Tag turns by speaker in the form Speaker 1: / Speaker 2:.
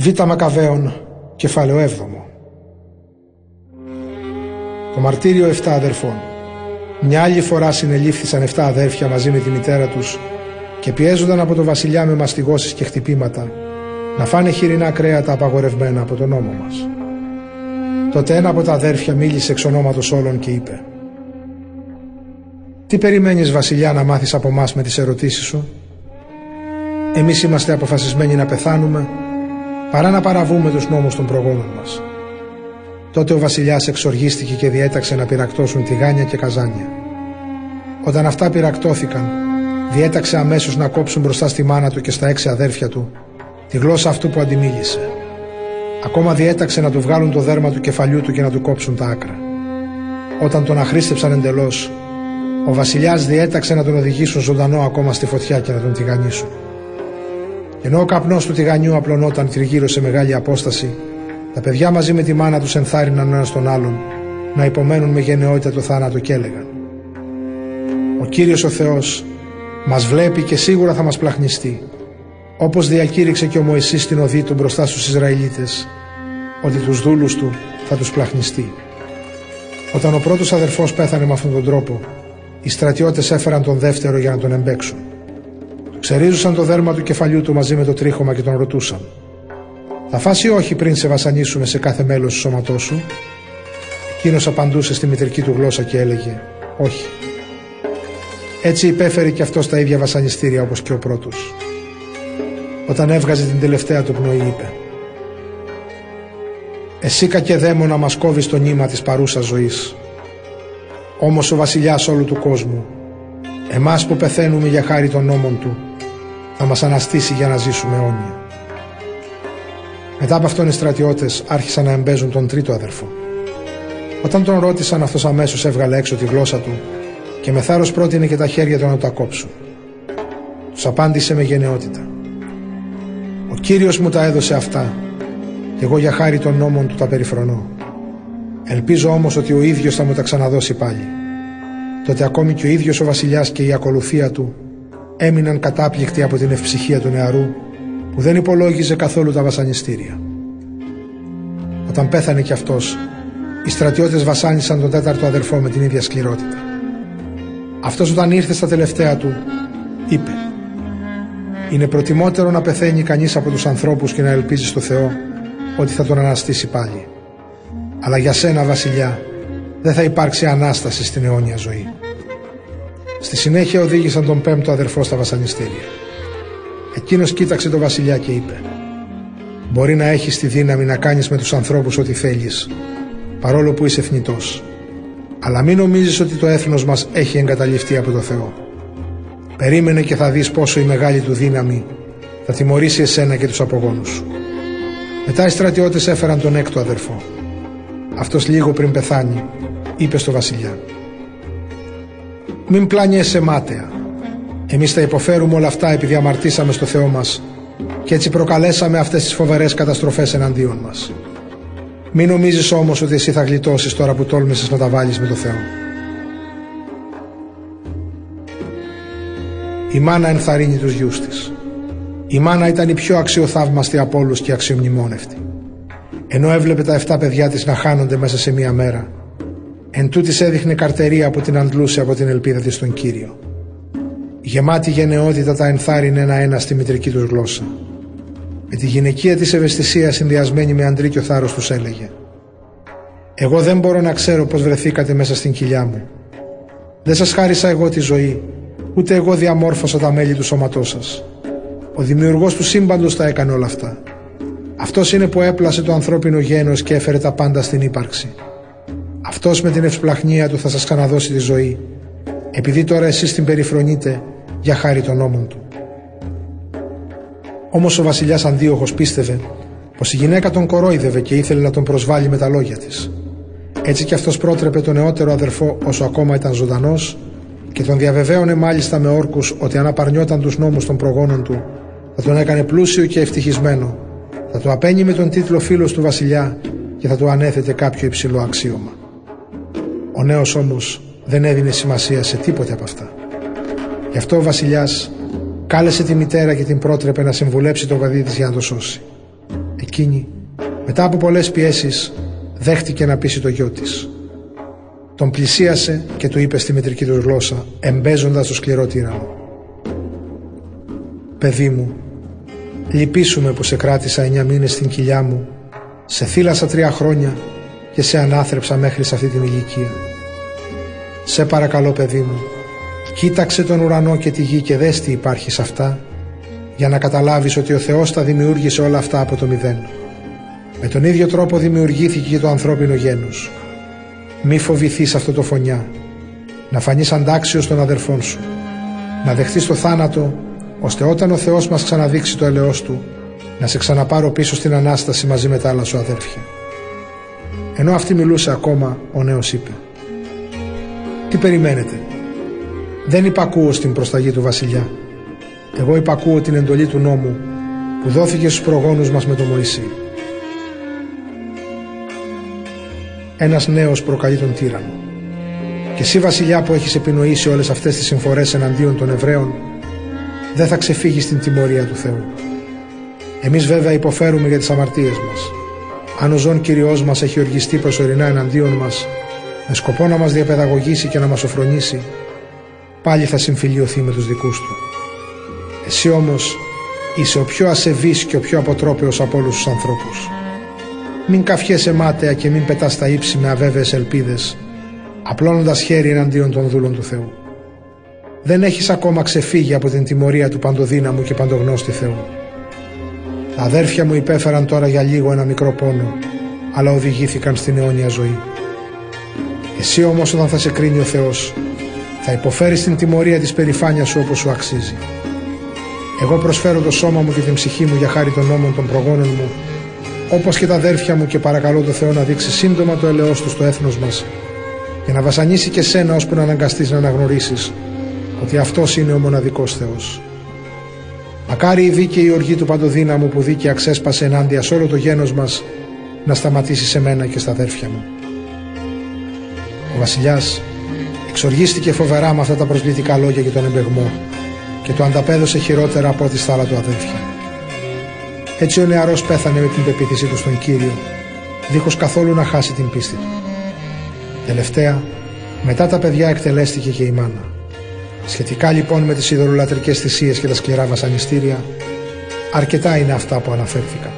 Speaker 1: Β' Μακαβαίων, κεφάλαιο 7. Το μαρτύριο 7 αδερφών. Μια άλλη φορά συνελήφθησαν 7 αδέρφια μαζί με τη μητέρα τους και πιέζονταν από το βασιλιά με μαστιγώσεις και χτυπήματα να φάνε χοιρινά κρέατα απαγορευμένα από τον νόμο μας. Τότε ένα από τα αδέρφια μίλησε εξ ονόματος όλων και είπε «Τι περιμένεις βασιλιά να μάθεις από μας με τις ερωτήσεις σου» Εμείς είμαστε αποφασισμένοι να πεθάνουμε παρά να παραβούμε τους νόμους των προγόνων μας. Τότε ο βασιλιάς εξοργίστηκε και διέταξε να πυρακτώσουν τηγάνια και καζάνια. Όταν αυτά πυρακτώθηκαν, διέταξε αμέσως να κόψουν μπροστά στη μάνα του και στα έξι αδέρφια του τη γλώσσα αυτού που αντιμίλησε. Ακόμα διέταξε να του βγάλουν το δέρμα του κεφαλιού του και να του κόψουν τα άκρα. Όταν τον αχρήστεψαν εντελώς, ο βασιλιάς διέταξε να τον οδηγήσουν ζωντανό ακόμα στη φωτιά και να τον τηγανίσουν. Ενώ ο καπνός του τηγανιού απλωνόταν τριγύρω σε μεγάλη απόσταση, τα παιδιά μαζί με τη μάνα τους ενθάρρυναν ένας τον άλλον να υπομένουν με γενναιότητα το θάνατο και έλεγαν «Ο Κύριος ο Θεός μας βλέπει και σίγουρα θα μας πλαχνιστεί, όπως διακήρυξε και ο Μωυσής στην οδή του μπροστά στους Ισραηλίτες, ότι τους δούλους του θα τους πλαχνιστεί». Όταν ο πρώτος αδερφός πέθανε με αυτόν τον τρόπο, οι στρατιώτες έφεραν τον δεύτερο για να τον εμπέξουν. Ξερίζουσαν το δέρμα του κεφαλιού του μαζί με το τρίχωμα και τον ρωτούσαν. Θα φάσει όχι πριν σε βασανίσουμε σε κάθε μέλος του σώματός σου; Εκείνος απαντούσε στη μητρική του γλώσσα και έλεγε όχι. Έτσι υπέφερε και αυτός τα ίδια βασανιστήρια όπως και ο πρώτος. Όταν έβγαζε την τελευταία του πνοή είπε «Εσύ κακέ δαίμονα μας κόβεις το νήμα της παρούσας ζωής. Όμως ο βασιλιάς όλου του κόσμου, εμάς που πεθαίνουμε για χάρη των νόμων του, θα μας αναστήσει για να ζήσουμε αιώνια. Μετά από αυτόν οι στρατιώτες άρχισαν να εμπέζουν τον τρίτο αδερφό. Όταν τον ρώτησαν αυτός αμέσως έβγαλε έξω τη γλώσσα του και με θάρρος πρότεινε και τα χέρια του να τα κόψουν. Τους απάντησε με γενναιότητα. Ο Κύριος μου τα έδωσε αυτά και εγώ για χάρη των νόμων του τα περιφρονώ. Ελπίζω όμως ότι ο ίδιος θα μου τα ξαναδώσει πάλι. Τότε ακόμη και ο ίδιος ο βασιλιάς και η ακολουθία του έμειναν κατάπληκτοι από την ευψυχία του νεαρού που δεν υπολόγιζε καθόλου τα βασανιστήρια. Όταν πέθανε κι αυτός, οι στρατιώτες βασάνισαν τον τέταρτο αδερφό με την ίδια σκληρότητα. Αυτός όταν ήρθε στα τελευταία του, είπε «Είναι προτιμότερο να πεθαίνει κανείς από τους ανθρώπους και να ελπίζει στο Θεό ότι θα τον αναστήσει πάλι. Αλλά για σένα βασιλιά δεν θα υπάρξει Ανάσταση στην αιώνια ζωή». Στη συνέχεια οδήγησαν τον πέμπτο αδερφό στα βασανιστήρια. Εκείνος κοίταξε τον βασιλιά και είπε «Μπορεί να έχεις τη δύναμη να κάνεις με τους ανθρώπους ό,τι θέλεις, παρόλο που είσαι θνητός. Αλλά μην νομίζεις ότι το έθνος μας έχει εγκαταλειφθεί από το Θεό. Περίμενε και θα δεις πόσο η μεγάλη του δύναμη θα τιμωρήσει εσένα και τους απογόνους σου». Μετά οι στρατιώτες έφεραν τον έκτο αδερφό. Αυτός λίγο πριν πεθάνει, είπε στο βασιλιά μην πλάνιεσαι μάταια. Εμείς θα υποφέρουμε όλα αυτά επειδή αμαρτήσαμε στο Θεό μας και έτσι προκαλέσαμε αυτές τις φοβερές καταστροφές εναντίον μας. Μην νομίζεις όμως ότι εσύ θα γλιτώσεις τώρα που τόλμησες να τα βάλεις με το Θεό. Η μάνα ενθαρρύνει τους γιους της. Η μάνα ήταν η πιο αξιοθαύμαστη από όλους και αξιομνημόνευτη. Ενώ έβλεπε τα 7 παιδιά της να χάνονται μέσα σε μία μέρα, Εν τούτης έδειχνε καρτερία που την αντλούσε από την ελπίδα της στον Κύριο. Γεμάτη γενναιότητα τα ενθάρρυνε ένα-ένα στη μητρική τους γλώσσα. Με τη γυναικεία της ευαισθησία συνδυασμένη με αντρίκιο θάρρος τους έλεγε «Εγώ δεν μπορώ να ξέρω πως βρεθήκατε μέσα στην κοιλιά μου. Δεν σας χάρισα εγώ τη ζωή, ούτε εγώ διαμόρφωσα τα μέλη του σώματός σας. Ο δημιουργός του σύμπαντος τα έκανε όλα αυτά. Αυτός είναι που έπλασε το ανθρώπινο γένος και έφερε τα πάντα στην ύπαρξη. Αυτός με την ευσπλαχνία του θα σας ξαναδώσει τη ζωή, επειδή τώρα εσείς την περιφρονείτε για χάρη των νόμων του. Όμως ο βασιλιάς Αντίοχος πίστευε πως η γυναίκα τον κορόιδευε και ήθελε να τον προσβάλλει με τα λόγια της. Έτσι κι αυτός πρότρεπε τον νεότερο αδερφό όσο ακόμα ήταν ζωντανός και τον διαβεβαίωνε μάλιστα με όρκους ότι αν απαρνιόταν τους νόμους των προγόνων του θα τον έκανε πλούσιο και ευτυχισμένο, θα του απένει με τον τίτλο φίλος του βασιλιά και θα του ανέθετε κάποιο υψηλό αξίωμα. Ο νέος όμως δεν έδινε σημασία σε τίποτε από αυτά. Γι' αυτό ο βασιλιάς κάλεσε τη μητέρα και την πρότρεπε να συμβουλέψει το παιδί της για να το σώσει. Εκείνη, μετά από πολλές πιέσεις, δέχτηκε να πείσει το γιο της. Τον πλησίασε και του είπε στη μητρική του γλώσσα, εμπέζοντας το σκληρό τύρανο. «Παιδί μου, λυπήσουμε που σε κράτησα εννιά μήνες στην κοιλιά μου, σε θύλασα τρία χρόνια και σε ανάθρεψα μέχρι σε αυτή την ηλικία. Σε παρακαλώ παιδί μου, κοίταξε τον ουρανό και τη γη και δες τι υπάρχει σε αυτά, για να καταλάβεις ότι ο Θεός τα δημιούργησε όλα αυτά από το μηδέν. Με τον ίδιο τρόπο δημιουργήθηκε και το ανθρώπινο γένος. Μη φοβηθείς αυτό το φωνιά, να φανείς αντάξιος των αδερφών σου, να δεχτείς το θάνατο, ώστε όταν ο Θεός μας ξαναδείξει το ελαιός Του, να σε ξαναπάρω πίσω στην Ανάσταση μαζί με τα άλλα σου αδέρφια. Ενώ αυτή μιλούσε ακόμα, ο νέος είπε «Τι περιμένετε, δεν υπακούω στην προσταγή του βασιλιά. Εγώ υπακούω την εντολή του νόμου που δόθηκε στους προγόνους μας με τον Μωυσή. Ένας νέος προκαλεί τον τύρανο. Και εσύ βασιλιά που έχεις επινοήσει όλες αυτές τις συμφορές εναντίον των Εβραίων δεν θα ξεφύγεις στην τιμωρία του Θεού. Εμείς βέβαια υποφέρουμε για τις αμαρτίες μας. Αν ο ζών Κυριός μας έχει οργιστεί προσωρινά εναντίον μας με σκοπό να μας διαπαιδαγωγήσει και να μας οφρονήσει πάλι θα συμφιλειωθεί με τους δικούς του. Εσύ όμως είσαι ο πιο ασεβής και ο πιο αποτρόπαιος από όλους τους ανθρώπους. Μην καφιέσαι μάταια και μην πετάς τα ύψη με αβέβαιες ελπίδες, απλώνοντας χέρι εναντίον των δούλων του Θεού. Δεν έχεις ακόμα ξεφύγει από την τιμωρία του παντοδύναμου και παντογνώστη Θεού. Τα αδέρφια μου υπέφεραν τώρα για λίγο ένα μικρό πόνο, αλλά οδηγήθηκαν στην αιώνια ζωή. Εσύ όμως όταν θα σε κρίνει ο Θεός, θα υποφέρεις την τιμωρία της περηφάνειας σου όπως σου αξίζει. Εγώ προσφέρω το σώμα μου και την ψυχή μου για χάρη των νόμων των προγόνων μου, όπως και τα αδέρφια μου και παρακαλώ το Θεό να δείξει σύντομα το ελαιός του στο έθνος μας, για να βασανίσει και σένα ώσπου να αναγκαστείς να αναγνωρίσεις ότι αυτός είναι ο μοναδικός Θεός. Μακάρι η δίκαιη οργή του παντοδύναμου που δίκαια ξέσπασε ενάντια σε όλο το γένος μας να σταματήσει σε μένα και στα αδέρφια μου. Ο βασιλιάς εξοργίστηκε φοβερά με αυτά τα προσβλητικά λόγια για τον εμπεγμό και το ανταπέδωσε χειρότερα από ό,τι στα άλλα του αδέρφια. Έτσι ο νεαρός πέθανε με την πεποίθησή του στον Κύριο, δίχως καθόλου να χάσει την πίστη του. Τελευταία, μετά τα παιδιά εκτελέστηκε και η μάνα. Σχετικά λοιπόν με τις ειδωλολατρικές θυσίες και τα σκληρά βασανιστήρια, αρκετά είναι αυτά που αναφέρθηκαν.